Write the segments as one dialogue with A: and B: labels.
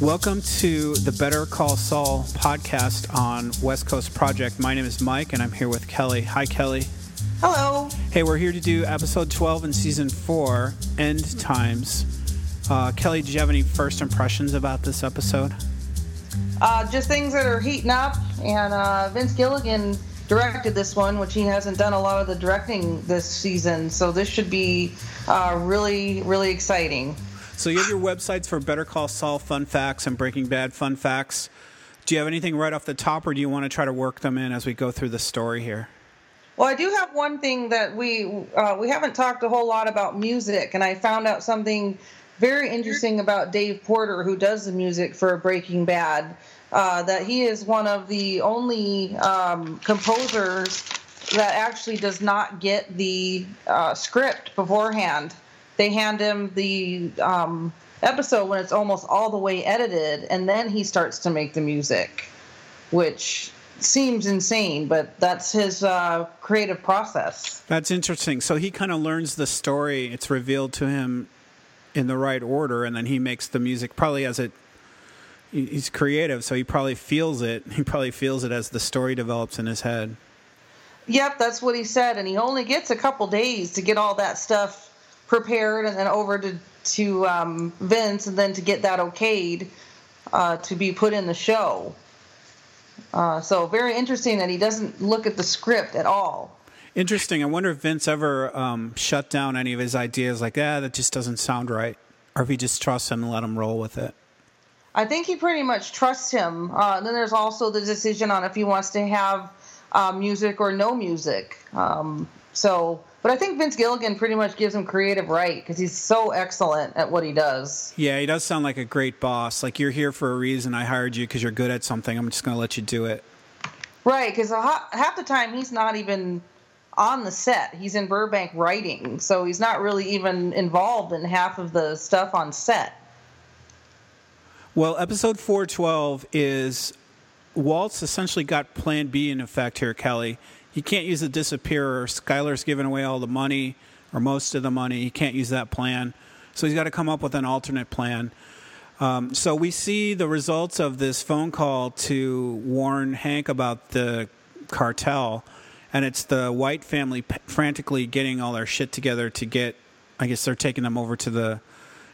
A: Welcome to the Better Call Saul podcast on West Coast Project. My name is Mike, and I'm here with Kelly. Hi, Kelly.
B: Hello.
A: Hey, we're here to do episode 12 in season 4, End Times. Uh, Kelly, did you have any first impressions about this episode?
B: Uh, just things that are heating up, and uh, Vince Gilligan directed this one, which he hasn't done a lot of the directing this season. So this should be uh, really, really exciting.
A: So you have your websites for Better Call Saul fun facts and Breaking Bad fun facts. Do you have anything right off the top, or do you want to try to work them in as we go through the story here?
B: Well, I do have one thing that we uh, we haven't talked a whole lot about music, and I found out something very interesting about Dave Porter, who does the music for Breaking Bad. Uh, that he is one of the only um, composers that actually does not get the uh, script beforehand they hand him the um, episode when it's almost all the way edited, and then he starts to make the music, which seems insane, but that's his uh, creative process.
A: That's interesting. So he kind of learns the story. It's revealed to him in the right order, and then he makes the music probably as it. He's creative, so he probably feels it. He probably feels it as the story develops in his head.
B: Yep, that's what he said, and he only gets a couple days to get all that stuff prepared and then over to to um, Vince and then to get that okayed uh, to be put in the show. Uh, so very interesting that he doesn't look at the script at all.
A: Interesting. I wonder if Vince ever um, shut down any of his ideas, like, ah, that just doesn't sound right, or if he just trusts him and let him roll with it.
B: I think he pretty much trusts him. Uh, then there's also the decision on if he wants to have uh, music or no music. Um, so but I think Vince Gilligan pretty much gives him creative right because he's so excellent at what he does.
A: Yeah, he does sound like a great boss. Like you're here for a reason. I hired you because you're good at something. I'm just going to let you do it.
B: Right, because half the time he's not even on the set. He's in Burbank writing, so he's not really even involved in half of the stuff on set.
A: Well, episode 412 is Walt's essentially got plan B in effect here, Kelly he can't use the disappearer. Skyler's giving away all the money or most of the money. He can't use that plan. So he's got to come up with an alternate plan. Um, so we see the results of this phone call to warn Hank about the cartel, and it's the White family p- frantically getting all their shit together to get. I guess they're taking them over to the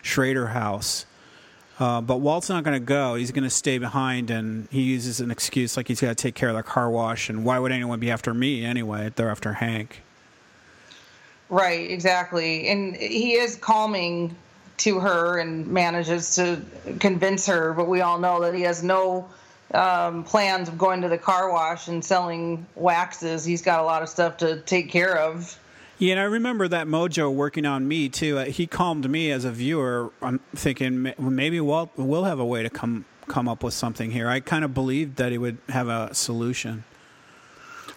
A: Schrader house. Uh, but Walt's not going to go. He's going to stay behind, and he uses an excuse like he's got to take care of the car wash. And why would anyone be after me anyway? They're after Hank.
B: Right, exactly. And he is calming to her and manages to convince her, but we all know that he has no um, plans of going to the car wash and selling waxes. He's got a lot of stuff to take care of.
A: Yeah, and I remember that Mojo working on me too. Uh, he calmed me as a viewer. I'm thinking maybe Walt will have a way to come come up with something here. I kind of believed that he would have a solution.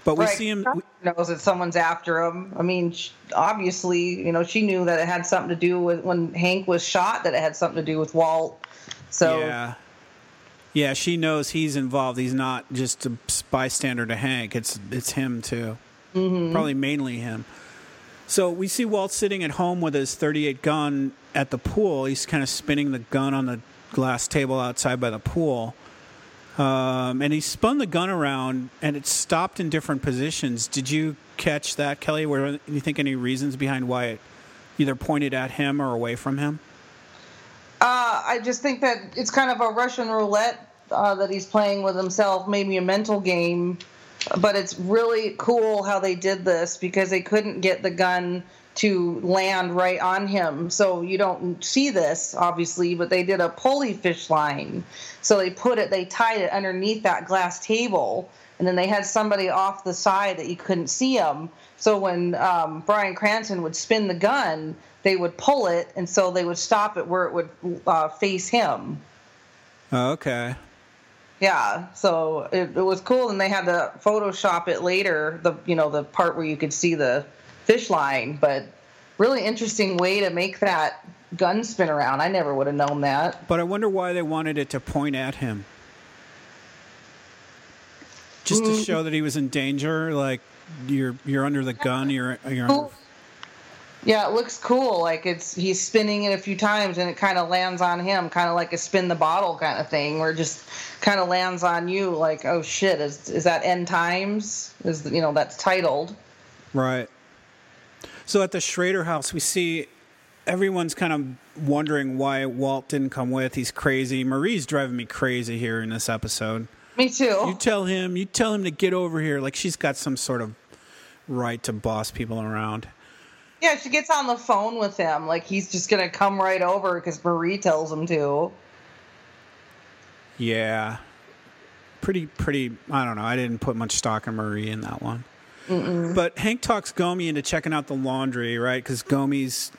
A: But we
B: right.
A: see him.
B: knows that someone's after him. I mean, obviously, you know, she knew that it had something to do with when Hank was shot. That it had something to do with Walt. So
A: yeah, yeah, she knows he's involved. He's not just a bystander to Hank. It's it's him too. Mm-hmm. Probably mainly him. So we see Walt sitting at home with his 38 gun at the pool. He's kind of spinning the gun on the glass table outside by the pool. Um, and he spun the gun around and it stopped in different positions. Did you catch that, Kelly? Were you think any reasons behind why it either pointed at him or away from him?
B: Uh, I just think that it's kind of a Russian roulette uh, that he's playing with himself, maybe a mental game but it's really cool how they did this because they couldn't get the gun to land right on him. So you don't see this obviously, but they did a pulley fish line. So they put it, they tied it underneath that glass table, and then they had somebody off the side that you couldn't see him. So when um, Bryan Cranston would spin the gun, they would pull it, and so they would stop it where it would uh, face him.
A: Oh, okay.
B: Yeah, so it, it was cool, and they had to Photoshop it later. The you know the part where you could see the fish line, but really interesting way to make that gun spin around. I never would have known that.
A: But I wonder why they wanted it to point at him. Just to mm. show that he was in danger, like you're you're under the gun, you're you're. Under...
B: Yeah, it looks cool. Like it's he's spinning it a few times and it kind of lands on him, kind of like a spin the bottle kind of thing, where it just kind of lands on you. Like, oh shit, is is that end times? Is you know that's titled.
A: Right. So at the Schrader house, we see everyone's kind of wondering why Walt didn't come with. He's crazy. Marie's driving me crazy here in this episode.
B: Me too.
A: You tell him. You tell him to get over here. Like she's got some sort of right to boss people around.
B: Yeah, she gets on the phone with him. Like he's just gonna come right over because Marie tells him to.
A: Yeah. Pretty, pretty. I don't know. I didn't put much stock in Marie in that one. Mm-mm. But Hank talks Gomie into checking out the laundry, right? Because Gomie's,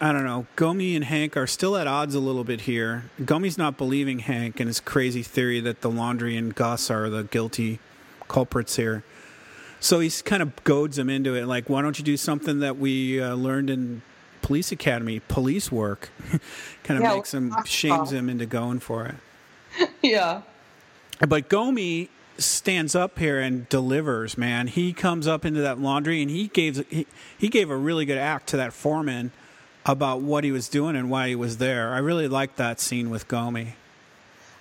A: I don't know, Gomie and Hank are still at odds a little bit here. Gomie's not believing Hank and his crazy theory that the laundry and Gus are the guilty culprits here. So he's kind of goads him into it, like, why don't you do something that we uh, learned in police academy, police work? kind of yeah, makes him, shames him into going for
B: it. yeah.
A: But Gomie stands up here and delivers, man. He comes up into that laundry and he gave he, he gave a really good act to that foreman about what he was doing and why he was there. I really liked that scene with Gomie.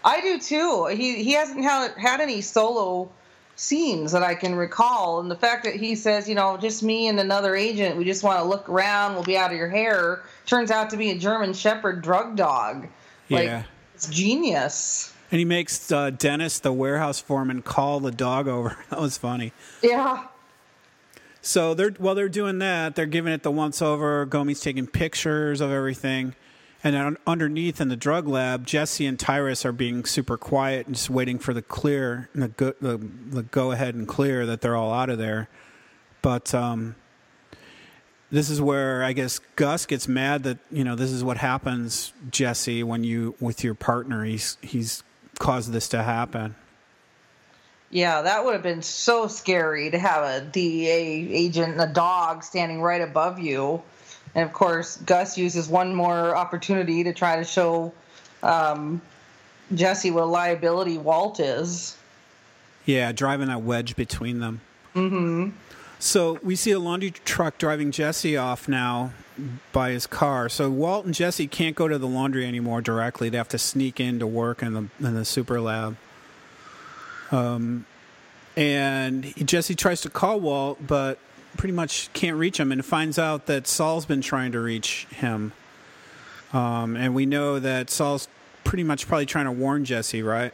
B: I do too. He he hasn't had, had any solo scenes that I can recall. And the fact that he says, you know, just me and another agent, we just want to look around, we'll be out of your hair, turns out to be a German Shepherd drug dog. Like, yeah. It's genius.
A: And he makes uh, Dennis, the warehouse foreman, call the dog over. That was funny.
B: Yeah.
A: So they're while they're doing that, they're giving it the once over. Gomie's taking pictures of everything. And then underneath in the drug lab, Jesse and Tyrus are being super quiet and just waiting for the clear, the go, the, the go ahead and clear that they're all out of there. But um, this is where I guess Gus gets mad that you know this is what happens, Jesse, when you with your partner. He's he's caused this to happen.
B: Yeah, that would have been so scary to have a DEA agent and a dog standing right above you. And of course, Gus uses one more opportunity to try to show um, Jesse what a liability Walt is.
A: Yeah, driving that wedge between them.
B: Mm-hmm.
A: So we see a laundry truck driving Jesse off now by his car. So Walt and Jesse can't go to the laundry anymore directly. They have to sneak in to work in the in the super lab. Um, and Jesse tries to call Walt, but pretty much can't reach him and finds out that Saul's been trying to reach him. Um, and we know that Saul's pretty much probably trying to warn Jesse, right?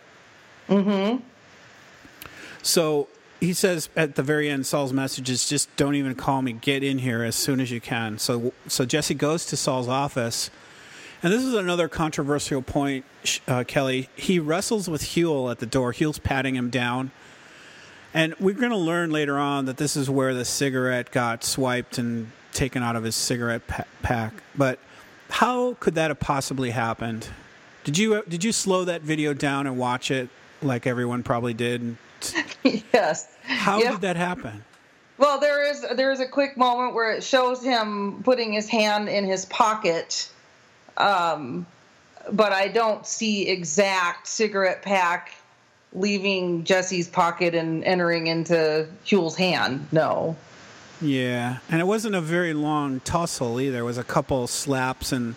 B: Mm-hmm.
A: So he says at the very end, Saul's message is just don't even call me. Get in here as soon as you can. So so Jesse goes to Saul's office. And this is another controversial point, uh, Kelly. He wrestles with Huell at the door. Huell's patting him down. And we're going to learn later on that this is where the cigarette got swiped and taken out of his cigarette pa- pack. But how could that have possibly happened? Did you did you slow that video down and watch it like everyone probably did?
B: yes.
A: How did that happen?
B: Well, there is there is a quick moment where it shows him putting his hand in his pocket, um, but I don't see exact cigarette pack leaving Jesse's pocket and entering into Huell's hand. No.
A: Yeah, and it wasn't a very long tussle either. It was a couple slaps and.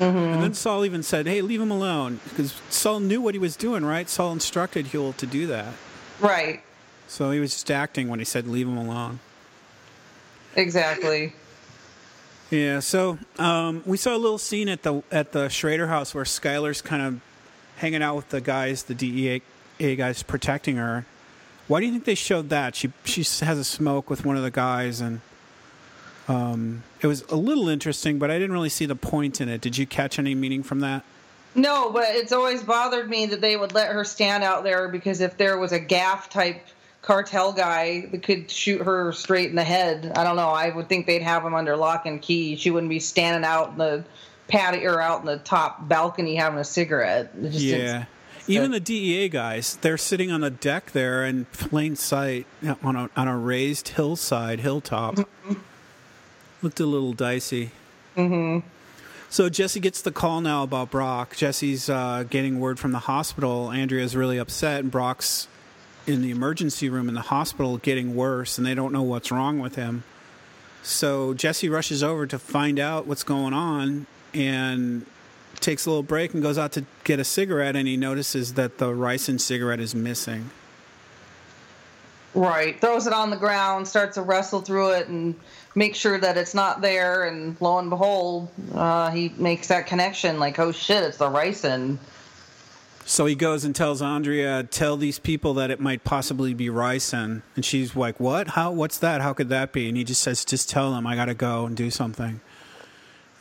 A: Mm-hmm. And then Saul even said, "Hey, leave him alone," because Saul knew what he was doing. Right? Saul instructed Huell to do that.
B: Right.
A: So he was just acting when he said, "Leave him alone."
B: Exactly.
A: Yeah. So um, we saw a little scene at the at the Schrader house where Skyler's kind of hanging out with the guys, the DEA a guy's protecting her. Why do you think they showed that? She she has a smoke with one of the guys, and um, it was a little interesting, but I didn't really see the point in it. Did you catch any meaning from that?
B: No, but it's always bothered me that they would let her stand out there because if there was a gaff type cartel guy that could shoot her straight in the head, I don't know. I would think they'd have him under lock and key. She wouldn't be standing out in the patio or out in the top balcony having a cigarette.
A: yeah. Even the DEA guys, they're sitting on the deck there in plain sight on a on a raised hillside, hilltop. Mm-hmm. Looked a little dicey.
B: Mm-hmm.
A: So Jesse gets the call now about Brock. Jesse's uh, getting word from the hospital. Andrea's really upset, and Brock's in the emergency room in the hospital getting worse, and they don't know what's wrong with him. So Jesse rushes over to find out what's going on and takes a little break and goes out to get a cigarette and he notices that the ricin cigarette is missing.
B: Right. Throws it on the ground, starts to wrestle through it and make sure that it's not there. And lo and behold, uh, he makes that connection like, oh shit, it's the ricin.
A: So he goes and tells Andrea, "Tell these people that it might possibly be ricin." And she's like, "What? How? What's that? How could that be?" And he just says, "Just tell them I got to go and do something."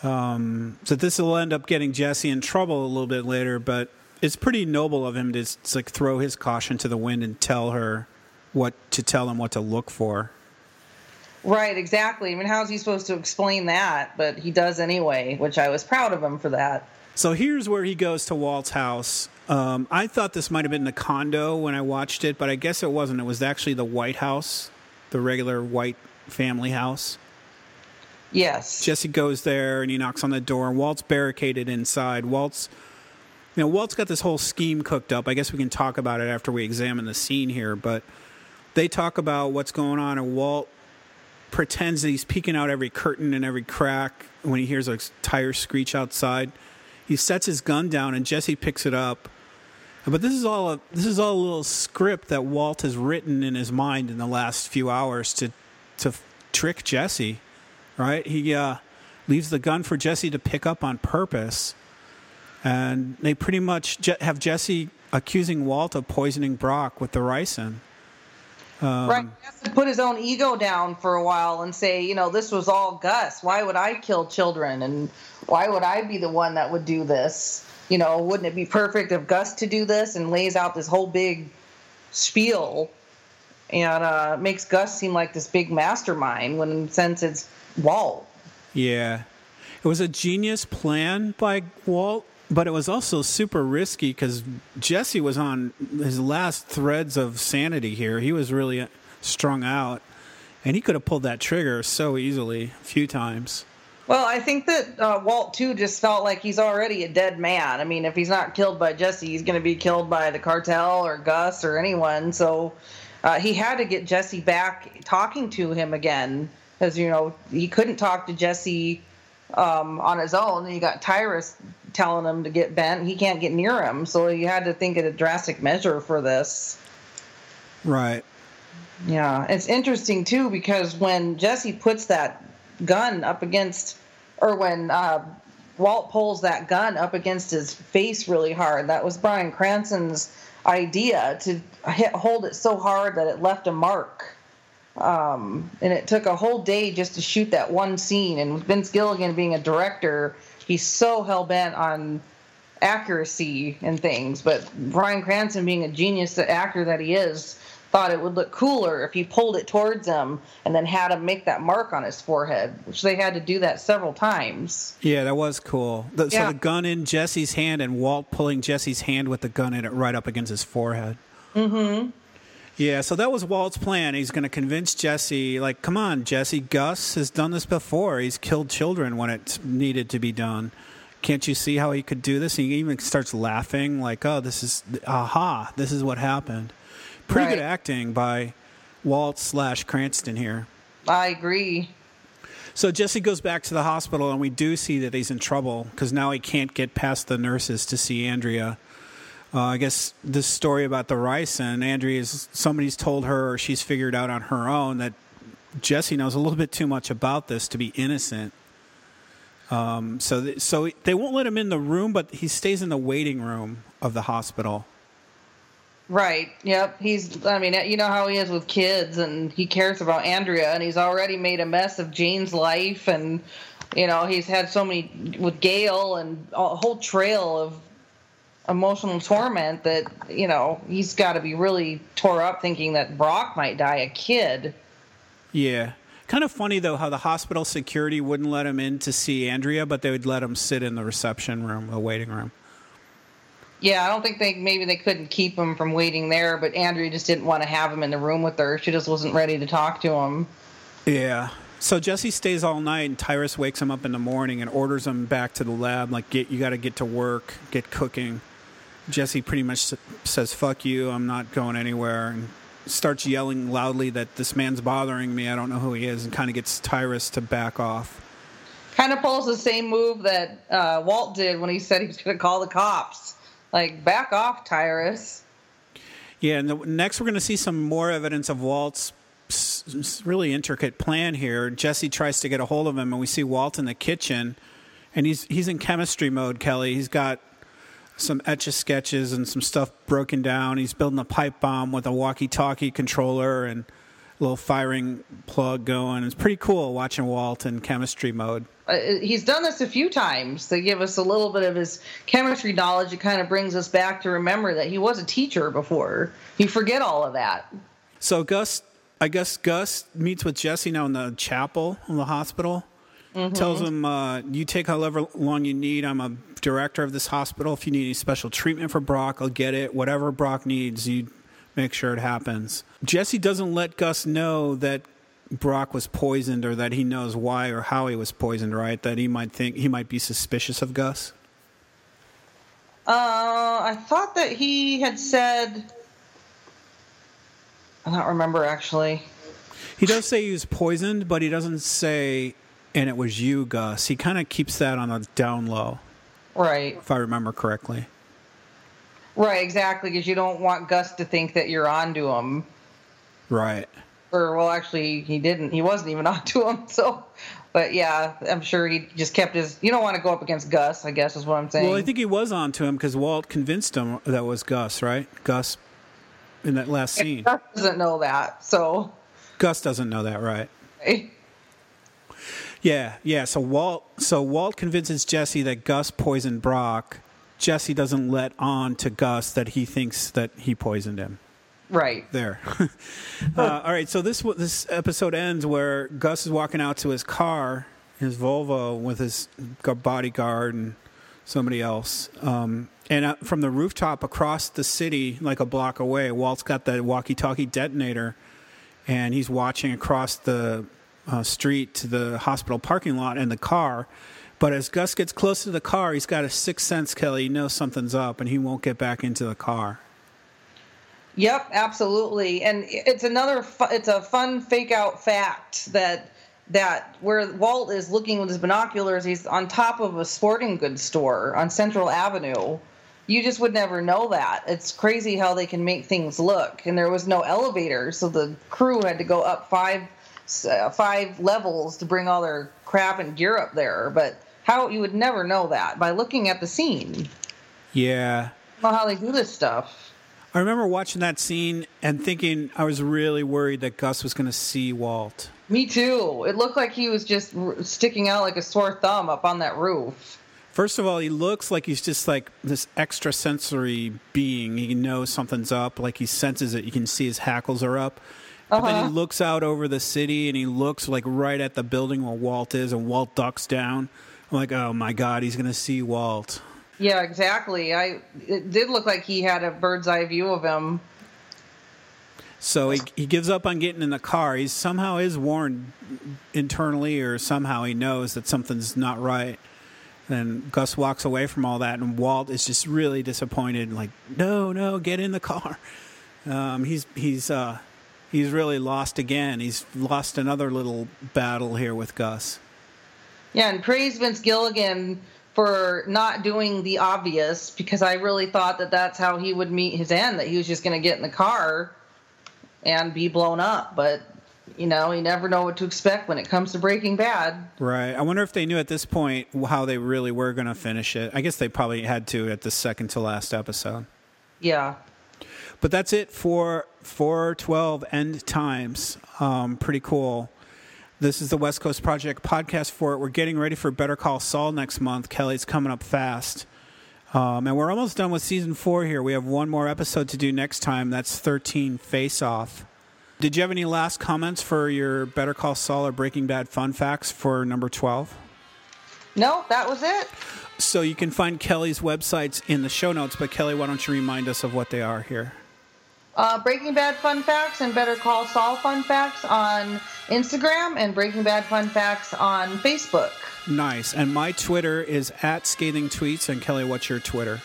A: Um, so this will end up getting Jesse in trouble a little bit later, but it's pretty noble of him to just, like throw his caution to the wind and tell her what to tell him what to look for.
B: Right, exactly. I mean, how's he supposed to explain that? But he does anyway, which I was proud of him for that.
A: So here's where he goes to Walt's house. Um, I thought this might have been the condo when I watched it, but I guess it wasn't. It was actually the White House, the regular white family house.
B: Yes.
A: Jesse goes there and he knocks on the door, Walt's barricaded inside. Walt's, you know, Walt's got this whole scheme cooked up. I guess we can talk about it after we examine the scene here, but they talk about what's going on, and Walt pretends that he's peeking out every curtain and every crack when he hears a tire screech outside. He sets his gun down, and Jesse picks it up. But this is all a this is all a little script that Walt has written in his mind in the last few hours to to trick Jesse, right? He uh, leaves the gun for Jesse to pick up on purpose, and they pretty much je- have Jesse accusing Walt of poisoning Brock with the ricin.
B: Um, right. He has to put his own ego down for a while and say, you know, this was all Gus. Why would I kill children? And why would I be the one that would do this? You know, wouldn't it be perfect of Gus to do this and lays out this whole big spiel and uh, makes Gus seem like this big mastermind when in sense it's Walt.
A: Yeah. It was a genius plan by Walt but it was also super risky because Jesse was on his last threads of sanity here. He was really strung out, and he could have pulled that trigger so easily a few times.
B: Well, I think that uh, Walt too just felt like he's already a dead man. I mean, if he's not killed by Jesse, he's going to be killed by the cartel or Gus or anyone. So uh, he had to get Jesse back talking to him again, because you know he couldn't talk to Jesse um, on his own. And you got Tyrus telling him to get bent. He can't get near him, so you had to think of a drastic measure for this.
A: Right.
B: Yeah, it's interesting too because when Jesse puts that gun up against, or when uh, Walt pulls that gun up against his face really hard, that was Bryan Cranston's idea to hit, hold it so hard that it left a mark. Um, and it took a whole day just to shoot that one scene. And Vince Gilligan being a director, he's so hell bent on accuracy and things. But Bryan Cranston, being a genius actor that he is, thought it would look cooler if he pulled it towards him and then had him make that mark on his forehead, which they had to do that several times.
A: Yeah, that was cool. The, yeah. So the gun in Jesse's hand and Walt pulling Jesse's hand with the gun in it right up against his forehead.
B: Mm-hmm.
A: Yeah, so that was Walt's plan. He's going to convince Jesse, like, come on, Jesse, Gus has done this before. He's killed children when it needed to be done. Can't you see how he could do this? And he even starts laughing, like, oh, this is, aha, this is what happened. Pretty right. good acting by Walt slash Cranston here.
B: I agree.
A: So Jesse goes back to the hospital, and we do see that he's in trouble because now he can't get past the nurses to see Andrea. Uh, I guess this story about the ricin Andrea is somebody's told her or she's figured out on her own that Jesse knows a little bit too much about this to be innocent. Um, so, th- so they won't let him in the room, but he stays in the waiting room of the hospital.
B: Right. Yep. He's. I mean, you know how he is with kids, and he cares about Andrea, and he's already made a mess of Jane's life, and you know he's had so many with Gale, and a whole trail of emotional torment that you know he's got to be really tore up thinking that Brock might die a kid.
A: Yeah. Kind of funny though how the hospital security wouldn't let him in to see Andrea, but they would let him sit in the reception room, the waiting room.
B: Yeah, I don't think they maybe they couldn't keep him from waiting there, but Andrea just didn't want to have him in the room with her. She just wasn't ready to talk to him.
A: Yeah. So Jesse stays all night, and Tyrus wakes him up in the morning and orders him back to the lab. Like, get you got to get to work, get cooking. Jesse pretty much says, "Fuck you, I'm not going anywhere," and starts yelling loudly that this man's bothering me. I don't know who he is, and kind of gets Tyrus to back off.
B: Kind of pulls the same move that uh, Walt did when he said he was going to call the cops. Like, back off, Tyrus.
A: Yeah, and the, next we're going to see some more evidence of Walt's really intricate plan here. Jesse tries to get a hold of him, and we see Walt in the kitchen, and he's he's in chemistry mode. Kelly, he's got some etch a sketches and some stuff broken down. He's building a pipe bomb with a walkie-talkie controller and a little firing plug going. It's pretty cool watching Walt in chemistry mode.
B: Uh, he's done this a few times to give us a little bit of his chemistry knowledge. It kind of brings us back to remember that he was a teacher before. You forget all of that.
A: So Gus, I guess Gus meets with Jesse now in the chapel in the hospital. Mm-hmm. Tells him, uh, "You take however long you need. I'm a director of this hospital. If you need any special treatment for Brock, I'll get it. Whatever Brock needs, you make sure it happens." Jesse doesn't let Gus know that Brock was poisoned or that he knows why or how he was poisoned, right? That he might think he might be suspicious of Gus.
B: Uh, I thought that he had said. I don't remember actually.
A: He does say he was poisoned, but he doesn't say, and it was you, Gus. He kind of keeps that on a down low.
B: Right.
A: If I remember correctly.
B: Right, exactly, because you don't want Gus to think that you're onto him.
A: Right.
B: Or well, actually, he didn't. He wasn't even onto him. So, but yeah, I'm sure he just kept his. You don't want to go up against Gus. I guess is what I'm saying.
A: Well, I think he was onto him because Walt convinced him that was Gus, right? Gus, in that last scene.
B: Gus doesn't know that, so.
A: Gus doesn't know that, right? right. Yeah, yeah. So Walt, so Walt convinces Jesse that Gus poisoned Brock. Jesse doesn't let on to Gus that he thinks that he poisoned him.
B: Right
A: there. uh, all right. So this this episode ends where Gus is walking out to his car, his Volvo, with his bodyguard and somebody else. Um, and uh, from the rooftop across the city, like a block away, Walt's got the walkie-talkie detonator, and he's watching across the uh, street to the hospital parking lot in the car. But as Gus gets close to the car, he's got a sixth sense, Kelly. He knows something's up, and he won't get back into the car.
B: Yep, absolutely. And it's another fu- it's a fun fake out fact that that where Walt is looking with his binoculars, he's on top of a sporting goods store on Central Avenue. You just would never know that. It's crazy how they can make things look. And there was no elevator, so the crew had to go up five Uh, five levels to bring all their crap and gear up there. But how you would never know that by looking at the scene.
A: Yeah.
B: Know how they do this stuff.
A: I remember watching that scene and thinking I was really worried that Gus was going to see Walt.
B: Me too. It looked like he was just sticking out like a sore thumb up on that roof.
A: First of all, he looks like he's just like this extrasensory being. He knows something's up, like he senses it. You can see his hackles are up. But uh-huh. then he uh-huh. looks out over the city and he looks like right at the building where Walt is, and Walt ducks down. I'm like, oh my god, he's gonna see Walt.
B: Yeah, exactly. I it did look like he had a bird's eye view of him.
A: So he he gives up on getting in the car. He somehow is warned internally, or somehow he knows that something's not right. And Gus walks away from all that, and Walt is just really disappointed. Like, no, no, get in the car. Um, he's he's uh, he's really lost again. He's lost another little battle here with Gus.
B: Yeah, and praise Vince Gilligan for not doing the obvious because I really thought that that's how he would meet his end, that he was just going to get in the car and be blown up. But, you know, you never know what to expect when it comes to Breaking Bad.
A: Right. I wonder if they knew at this point how they really were going to finish it. I guess they probably had to at the second to last episode.
B: Yeah.
A: But that's it for 412 End Times. Um, pretty cool. This is the West Coast Project podcast for it. We're getting ready for Better Call Saul next month. Kelly's coming up fast. Um, and we're almost done with season four here. We have one more episode to do next time. That's 13 Face Off. Did you have any last comments for your Better Call Saul or Breaking Bad fun facts for number 12?
B: No, that was it.
A: So you can find Kelly's websites in the show notes, but Kelly, why don't you remind us of what they are here?
B: Uh, Breaking Bad Fun Facts and Better Call Saul Fun Facts on Instagram and Breaking Bad Fun Facts on Facebook.
A: Nice. And my Twitter is at Scathing Tweets. And Kelly, what's your Twitter?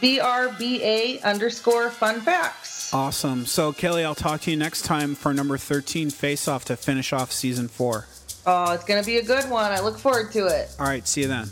B: BRBA underscore fun facts.
A: Awesome. So, Kelly, I'll talk to you next time for number 13 face off to finish off season four.
B: Oh, it's going to be a good one. I look forward to it.
A: All right. See you then.